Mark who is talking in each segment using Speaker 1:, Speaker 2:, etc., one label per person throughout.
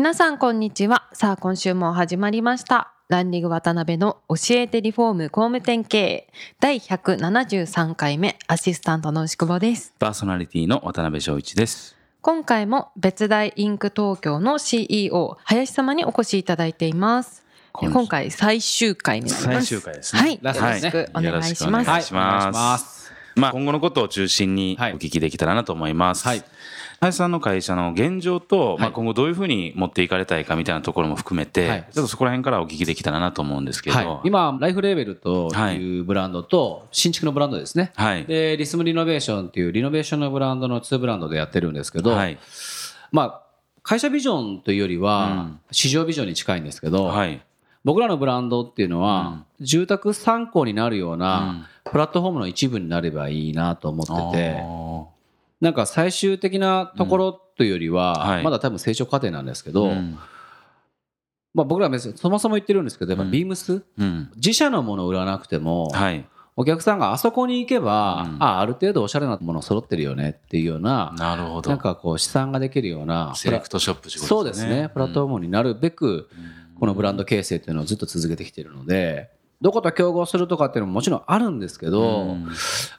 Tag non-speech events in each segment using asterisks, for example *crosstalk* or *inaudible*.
Speaker 1: 皆さんこんにちは。さあ今週も始まりました。ランディング渡辺の教えてリフォーム工務店経営。第173回目アシスタントの牛久保です。
Speaker 2: パーソナリティの渡辺翔一です。
Speaker 1: 今回も別大インク東京の CEO 林様にお越しいただいています。今回最終回になります。
Speaker 2: 最終回ですね。
Speaker 1: はい、よろ
Speaker 3: ラストですね
Speaker 1: しくお願いします、
Speaker 2: よろしくお願いします
Speaker 3: はい、お願いします。
Speaker 2: まあ今後のことを中心にお
Speaker 3: はい
Speaker 2: 聞きできたらなと思います。
Speaker 3: はい
Speaker 2: 林さんの会社の現状と、まあ
Speaker 3: はい
Speaker 2: 今後どういうふうに持っていかれたいかみたいなところも含めて、
Speaker 3: はい
Speaker 2: ちょっとそこら辺からお聞きできたらなと思うんですけど。
Speaker 3: はい、今、ライフレーベルというブランドと、新築のブランドですね。
Speaker 2: はい
Speaker 3: で、リスムリノベーションっていうリノベーションのブランドの2ブランドでやってるんですけど、
Speaker 2: はい。
Speaker 3: まあ、会社ビジョンというより
Speaker 2: う
Speaker 3: は
Speaker 2: ん、
Speaker 3: 市場ビジョンに近いんですけど、
Speaker 2: はい。
Speaker 3: 僕らのブランドっていうのは、住宅参考になるよう
Speaker 2: うん
Speaker 3: な、プラットフォームの一部になればいいなと思ってて、
Speaker 2: あ
Speaker 3: なんか最終的なところというより
Speaker 2: うん。は、
Speaker 3: はい。まだ多分成長過程なんですけ
Speaker 2: ー
Speaker 3: ど、
Speaker 2: うん。
Speaker 3: まあ僕らは別にそもそも言ってるんですけど、やっぱ
Speaker 2: うん。
Speaker 3: ビームス、
Speaker 2: うん。
Speaker 3: 自社のものを売らなくても、
Speaker 2: はい。
Speaker 3: お客さんがあそこに行けば、
Speaker 2: うん。
Speaker 3: あある程度おしゃれなもの揃ってるよねっていうような、
Speaker 2: なるほど。
Speaker 3: なんかこう試算ができるような、
Speaker 2: セレクトショップ
Speaker 3: そうですね、プラットフォームになるべく、このブラン
Speaker 2: ド
Speaker 3: ド形成っていうのをずっと続けてきてるので、どこと競合するとかっていうのももちろんあるんですけど、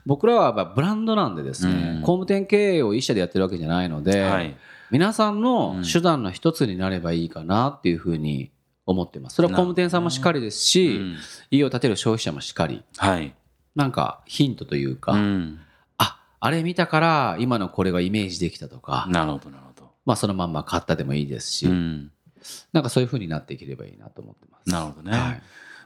Speaker 3: 僕らはやっぱブランドなんでですね、
Speaker 2: うん
Speaker 3: 工務店経営を一社でやってるわけじゃないので、
Speaker 2: はい。
Speaker 3: 皆さんの手段の一つになればいいかなっていうふうに思ってます。それは工務店さんもしっかりですし、
Speaker 2: うん
Speaker 3: 家を建てる消費者もしっかり、
Speaker 2: はい。
Speaker 3: なんかヒントというか、
Speaker 2: うん
Speaker 3: あ、あれ見たから今のこれがイメージできたとか、
Speaker 2: なるほど、なるほど。
Speaker 3: まあそのまんま買ったでもいいですし、
Speaker 2: うん
Speaker 3: なんかそういう風になっていければいいなと思ってます。
Speaker 2: なるほどね。
Speaker 3: はい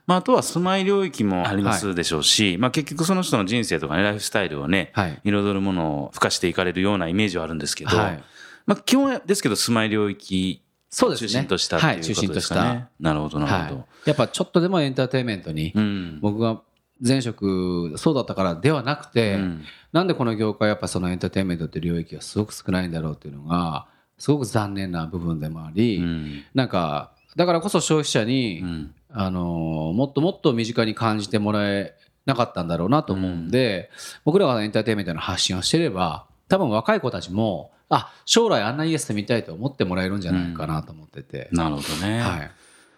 Speaker 2: まあ、あとは住まい領域もありますでしょうし、まあ、結局その人の人生とかね、ライフスタイルをね、
Speaker 3: はい。
Speaker 2: 彩るものを付加していかれるようなイメージはあるんですけど、
Speaker 3: はい。
Speaker 2: まあ、基本ですけど、住まい領域
Speaker 3: そうですね。
Speaker 2: 中心としたって
Speaker 3: はいい、中心とし
Speaker 2: うことですかね。
Speaker 3: た。
Speaker 2: なるほど、なるほど。
Speaker 3: はい。やっぱちょっとでもエンターテインメントに、
Speaker 2: うん。
Speaker 3: 僕が前職そうだったからではなくて、
Speaker 2: うん
Speaker 3: なんでこの業界やっぱそのエンターテインメントって領域がすごく少ないんだろうっていうのが、すごく残念な部分でもあり、
Speaker 2: うん
Speaker 3: なんか、だからこそ消費者に、
Speaker 2: うん
Speaker 3: あのーもっともっと身近に感じてもらえなかったんだろうなと思うんで、僕らがエンターテインメントの発信をしてれば、多分若い子たちも、あ、将来あんな家住みたいと思ってもらえるんじゃないかなと思ってて。
Speaker 2: なるほどね。
Speaker 3: はい。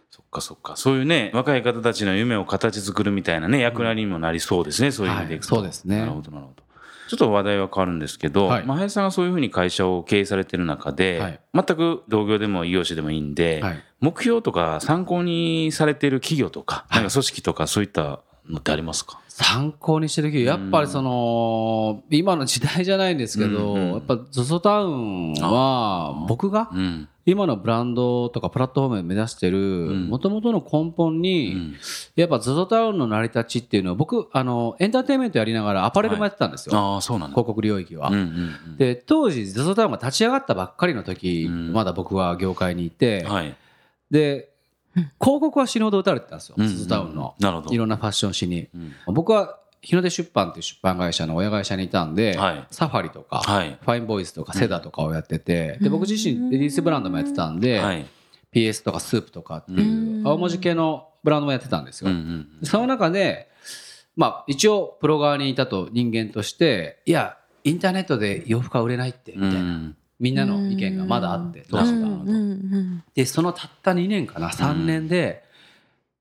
Speaker 2: そっかそっか。そういうね、若い方たちの夢を形作るみたいなね、役割にもなりそうですね、そういう意味でいくと。
Speaker 3: はいそうですね
Speaker 2: なるほど、なるほど。ちょっと話題は変わるんですけど、
Speaker 3: はい。
Speaker 2: まあ林さんがそういうふうに会社を経営されてる中で、
Speaker 3: はい。
Speaker 2: 全く同業でも異業種でもいいんで、
Speaker 3: はい。
Speaker 2: 目標とか参考にされてる企業とか、
Speaker 3: はい。
Speaker 2: なんか組織とかそういったのってありますか、
Speaker 3: 参考にしてる企業、やっぱりその、今の時代じゃないんですけど、
Speaker 2: うんうん
Speaker 3: やっぱ ZOZO タウンは、僕が
Speaker 2: うん。
Speaker 3: 今のブランドとかプラットフォームで目指してる、
Speaker 2: ん
Speaker 3: もともとの根本
Speaker 2: う
Speaker 3: に、
Speaker 2: ん。
Speaker 3: やっぱ ZOZO タウンの成り立ちっていうのは、僕、あの、エンターテインメントやりながらアパレルもやってたんですよ。
Speaker 2: ああ、そうなんだ。
Speaker 3: 広告領域は。
Speaker 2: うんうんうん。
Speaker 3: で、当時 ZOZO タウンが立ち上がったばっかりの時、
Speaker 2: うん
Speaker 3: まだ僕は業界にいて、
Speaker 2: はい。
Speaker 3: で、広告は死ぬほど打たれてたんですよ、
Speaker 2: うん
Speaker 3: ZOZO タウンの。
Speaker 2: なるほど。
Speaker 3: いろんなファッション誌に。
Speaker 2: うん
Speaker 3: 僕は日の出出版っていう出版会社の親会社にいたんで、
Speaker 2: はい
Speaker 3: サファリとか、
Speaker 2: はい。
Speaker 3: ファインボイスとかセダとかをやってて、で僕自身レディースブランドもやってたんで、
Speaker 2: はい。
Speaker 3: PS とかスープとかっていう青文字系のブランドもやってたんですよ。
Speaker 2: うんうん
Speaker 3: その中で、まあ一応プロ側にいたと人間として、いや、インターネットで洋服は売れないって、みたいな。
Speaker 2: うん
Speaker 3: みんなの意見がまだあって、当時は。で、そのたった2年かな、3年で、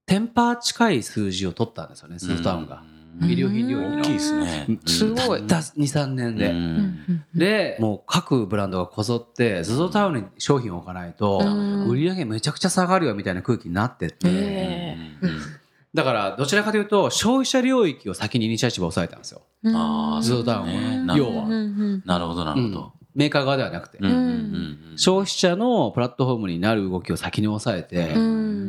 Speaker 3: テンパー近い数字を取ったんですよね、スータウンが。衣料品領域の。
Speaker 2: 大きいですね。
Speaker 3: すごい。た2、3年
Speaker 2: う
Speaker 3: で。
Speaker 2: ん
Speaker 3: で、もう各ブランドがこぞって、ZOZO タウンに商品を置かないと、
Speaker 1: うん。
Speaker 3: 売り上げめちゃくちゃ下がるよみたいな空気になってって、
Speaker 1: え
Speaker 3: だからどちらかというと、消費者領域を先にイニシアチブを抑えたんですよ。
Speaker 2: ああ、
Speaker 3: ZOZO タウン
Speaker 2: ね。
Speaker 3: は。
Speaker 2: なるほど
Speaker 3: 要は。
Speaker 2: なるほど、なるほ
Speaker 3: うん。
Speaker 2: ど。
Speaker 3: メーカー側ではなくて。消費者のプラットフォームになる動きを先に抑えて、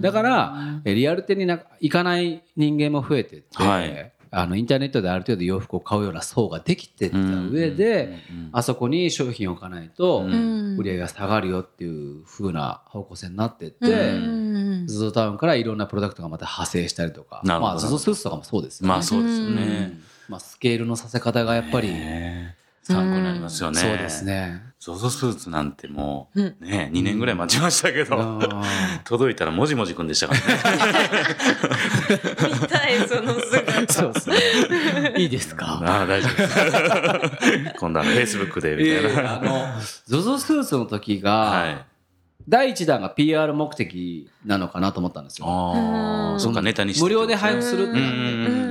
Speaker 3: だから、えリアル店にな行かない人間も増えてって、
Speaker 2: はい
Speaker 3: あのインターネットである程度洋服を買うような層ができてった上で、あそこに商品を置かないと
Speaker 2: うん
Speaker 3: 売り上げが下がるよっていう風な方向性になってって、
Speaker 1: うん
Speaker 3: ズゾタウンからいろんなプロダクトがまた派生したりとか、まあ、ズゾスーツとかもそうですよね。
Speaker 2: まあそうですよ
Speaker 3: う
Speaker 2: ね
Speaker 3: ん。まあ、スケールのさせ方がやっぱり、
Speaker 2: ね参考になりますよね。
Speaker 3: そうです。ね。
Speaker 2: ゾゾスーツなんても
Speaker 1: う
Speaker 2: ね、2年ぐらい待ちましたけど、
Speaker 3: うん
Speaker 2: 届いたらもじもじくんでしたからね。*laughs*
Speaker 1: 見たいその姿 *laughs*
Speaker 3: そうですね。いいですか？
Speaker 2: ああ、大丈夫です。*laughs* 今度あの、フェイスブックで、みたいな。
Speaker 3: あの、ゾゾスーツの時が、
Speaker 2: はい。
Speaker 3: 第1弾が PR 目的なのかなと思ったんですよ。
Speaker 2: ああ、そっか、ネタにして。
Speaker 3: 無料で配布するってなって
Speaker 2: う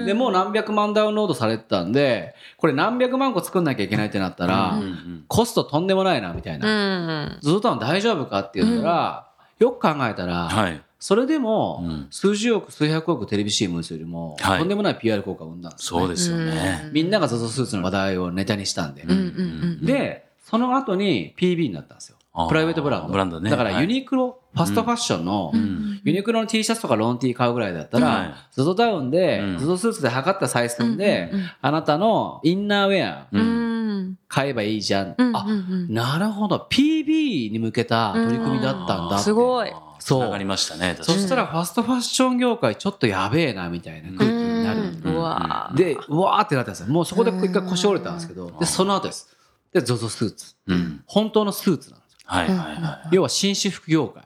Speaker 2: ん
Speaker 3: で、もう何百万ダウンロードされてたんで、これ何百万個作んなきゃいけないってなったら、
Speaker 2: うんうん
Speaker 3: コストとんでもないな、みたいな。
Speaker 1: ん
Speaker 3: ゾゾタウン大丈夫かって言ったら、よく考えたら、
Speaker 2: はい。
Speaker 3: それでも、
Speaker 2: うん。
Speaker 3: 数十億、数百億テレビ CM よりも、
Speaker 2: はい。
Speaker 3: とんでもない PR 効果を生んだんですよね、
Speaker 2: そうですよね。
Speaker 3: みんなが ZOZO スーツの話題をネタにしたんで。
Speaker 1: うんうんうん
Speaker 3: で、その後に PB になったんですよ。プライベートブランド。
Speaker 2: ブランドね。
Speaker 3: だから
Speaker 2: はい
Speaker 3: ユニクロ、ファストファッションの、
Speaker 2: うん。
Speaker 3: ユニクロの T シャツとかロン T 買うぐらいだったら、
Speaker 2: はい。
Speaker 3: ZOZO タウンで、
Speaker 2: うん。
Speaker 3: ZOZO スーツで測った採寸で、
Speaker 1: うんうんうん。
Speaker 3: あなたのインナーウェア
Speaker 2: う
Speaker 1: うん。ん
Speaker 3: 買えばいいじゃん。
Speaker 1: うん
Speaker 3: あ、
Speaker 1: うん
Speaker 3: なるほど。PB に向けた取り組みだったんだって。
Speaker 1: すごい
Speaker 2: つながりましたね。
Speaker 3: そしたらファストファッション業界ちょっとやべえなみたいな空気になる。
Speaker 1: うわー
Speaker 3: で、うわーってなったんですよ。もうそこで一回腰折れたんですけど、で、その後です。で、ZOZO スーツ。
Speaker 2: うん。
Speaker 3: 本当のスーツなんですよ。
Speaker 2: はいはいは
Speaker 3: 要は紳士服業界。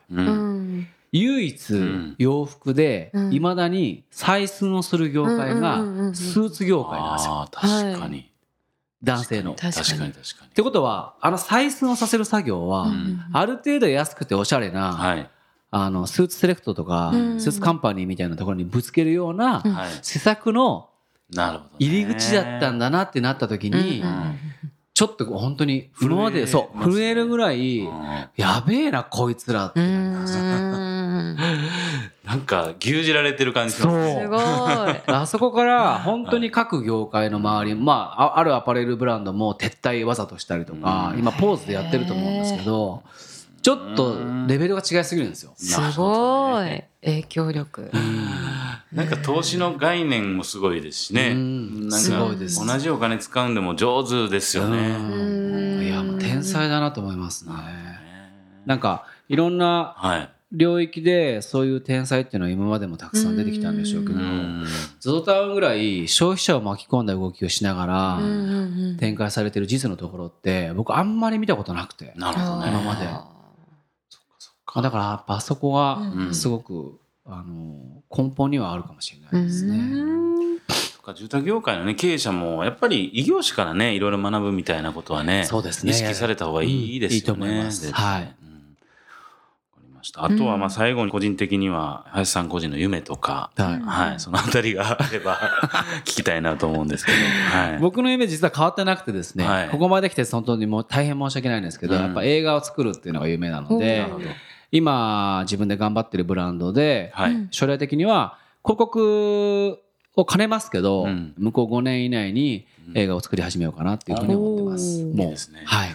Speaker 3: 唯一
Speaker 2: ん
Speaker 3: 洋服で、
Speaker 1: うん
Speaker 3: いまだに採寸をする業界がスーツ業界なんですよ。
Speaker 2: 確かに。
Speaker 3: 男性の。っ
Speaker 1: 確かに
Speaker 2: 確かに確かに。
Speaker 3: てことは、あの採寸をさせる作業は、
Speaker 1: うん
Speaker 3: ある程度安くておしゃれな、
Speaker 2: はい。
Speaker 3: あの、スーツセレクトとか、
Speaker 1: うん。
Speaker 3: スーツカンパニーみたいなところにぶつけるような。施策の
Speaker 2: なるほどね。
Speaker 3: 入り口だったんだなってなった時に、
Speaker 1: うん。うん
Speaker 3: ちょっと本当に今まで
Speaker 2: 震え
Speaker 3: そう震えるぐらい
Speaker 2: うん。
Speaker 3: やべえなこいつらって。
Speaker 1: う
Speaker 3: な
Speaker 1: ん。*laughs*
Speaker 2: なんか、牛耳られてる感じします
Speaker 1: ごい。
Speaker 3: あそこから本当に各業界の周り、まあ、ああるアパレルブランドも撤退わざとしたりとか、
Speaker 2: うん。
Speaker 3: 今ポーズでやってると思うんですけど、ちょっとレベルが違いすぎるんですよ。
Speaker 1: すごい影響力
Speaker 2: なんか投資の概念もすごいですしね。同じお金使うんでも上手ですよ
Speaker 3: う
Speaker 2: ね。
Speaker 3: んいや、もう天才だなと思いますね。なんか、いろんな
Speaker 2: はい。
Speaker 3: 領域でそういう天才っていうのは今までもたくさん出てきたんでしょうけど、
Speaker 2: うん。
Speaker 3: ゾゾタウンぐらい消費者を巻き込んだ動きをしながら展開されてる実のところって僕あんまり見たことなくて。
Speaker 2: なるほどね。
Speaker 3: 今まで
Speaker 1: あ
Speaker 3: まあだからやっぱあそこ
Speaker 2: うん。
Speaker 3: がすごく、あの根本にはあるかもしれ
Speaker 1: ー
Speaker 3: ないですね。
Speaker 1: うん。
Speaker 2: そっか住宅業界のね、経営者も、やっぱり異業種からね、いろいろ学ぶみたいなことはね、
Speaker 3: そうですね。
Speaker 2: 意識された方がいいですよね。
Speaker 3: うんいいと思います。はい。
Speaker 2: あとは、まあ、最後に個人的には、林さん個人の夢とか、
Speaker 3: はい。
Speaker 2: はい、そのあたりがあれば *laughs* 聞きたいなと思うんですけど、はい。
Speaker 3: 僕の夢実は変わってなくてですね、
Speaker 2: はい。
Speaker 3: ここまで来て本当にもう大変申し訳ないんですけど、
Speaker 2: うん。
Speaker 3: やっぱ映画を作るっていうのが夢なの
Speaker 1: お
Speaker 3: で
Speaker 2: なるほど。
Speaker 3: 今自分で頑張ってるブランドで、
Speaker 2: はい。
Speaker 1: うん
Speaker 3: 将来的には広告を兼ねますけど、
Speaker 2: うん。
Speaker 3: 向こう5年以内に映画を作り始めようかなっていうふうに思ってます。もう。
Speaker 2: いいですね。
Speaker 3: はい。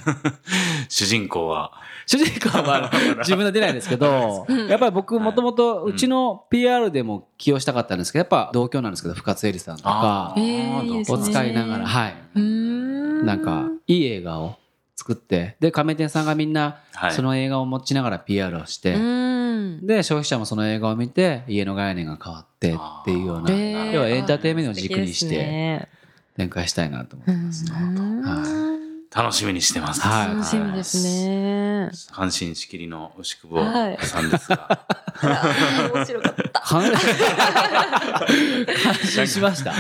Speaker 3: *laughs*
Speaker 2: 主人公は、
Speaker 3: 主人公は *laughs* 自分で出ないですけど、やっぱり僕もともとうちの PR でも起用したかったんですけど、やっぱ同郷なんですけど、深津絵里さんとかを使いながら、はい。なんか、いい映画を作って、で、亀店さんがみんな
Speaker 2: はい。
Speaker 3: その映画を持ちながら PR をして、
Speaker 1: うん。
Speaker 3: で、消費者もその映画を見て、家の概念が変わってっていうような、
Speaker 2: えー。
Speaker 3: 要はエンターテインメントを軸にして
Speaker 1: ね。
Speaker 3: 展開したいなと思ってますね。
Speaker 1: うん。
Speaker 3: は
Speaker 2: 楽しみにしてます。
Speaker 3: はい。
Speaker 1: 楽しみですね。
Speaker 2: 阪神仕切りの牛久保
Speaker 1: はい
Speaker 2: さんですが、
Speaker 1: 面白かった。
Speaker 3: 感感心しました。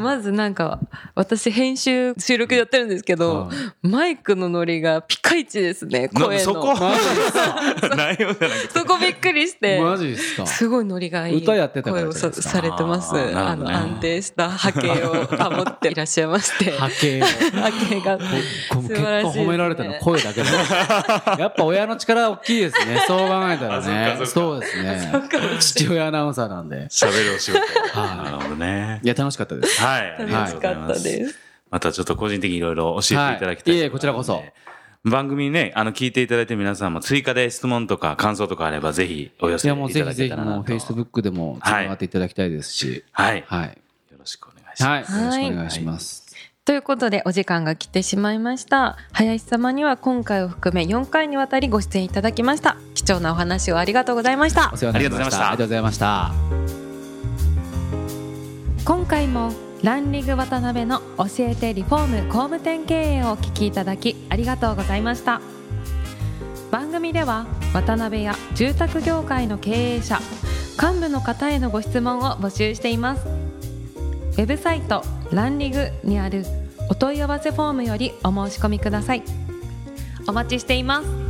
Speaker 1: まずなんか私編集収録やってるんですけど、マイクのノリがピカイチですね声の。
Speaker 2: そこ？
Speaker 1: そこびっくりして。
Speaker 3: マジですか？
Speaker 1: すごいノリがいい
Speaker 3: 歌やってたから
Speaker 1: 声をされてます。
Speaker 2: あ
Speaker 1: の安定した波形を保っていらっしゃいまして。
Speaker 3: 波形を。
Speaker 1: 波形が
Speaker 3: こ結
Speaker 1: 素晴らしいですね
Speaker 3: 構褒められたの声だけで。やっぱ親の力大きいですね。そう考えたらね。
Speaker 2: あそっか
Speaker 3: そうですね。*laughs* 父親アナウンサーなんで。
Speaker 2: 喋るお仕事。
Speaker 3: はい
Speaker 2: なるほどね。
Speaker 3: いや、楽しかったです。
Speaker 2: はい。ありが
Speaker 1: 楽しかった
Speaker 2: とうございます。
Speaker 1: です。
Speaker 2: またちょっと個人的にいろいろ教えていただきたい、
Speaker 3: はいいえこちらこそ。
Speaker 2: 番組ね、あの、聞いていただいて皆さんも追加で質問とか感想とかあればぜひお寄
Speaker 3: いや、もう
Speaker 2: せいただ
Speaker 3: ぜひぜひ、
Speaker 2: けたらなと。
Speaker 3: もう Facebook でもつながっていただきたいですし。
Speaker 2: はい。よ
Speaker 3: はい。
Speaker 2: ろしくお願いします。
Speaker 3: はい。よろしくお願いします。
Speaker 1: ということでお時間が来てしまいました。林様には今回を含め4回にわたりご出演いただきました。貴重なお話をありがとうございました。
Speaker 3: お世話になりました
Speaker 2: ありがとうございました。
Speaker 3: ありがとうございました。
Speaker 1: 今回もランリング渡辺の教えてリフォーム工務店経営をお聞きいただきありがとうございました。番組では渡辺や住宅業界の経営者幹部の方へのご質問を募集しています。ウェブサイトランリグにあるお問い合わせフォームよりお申し込みください。お待ちしています。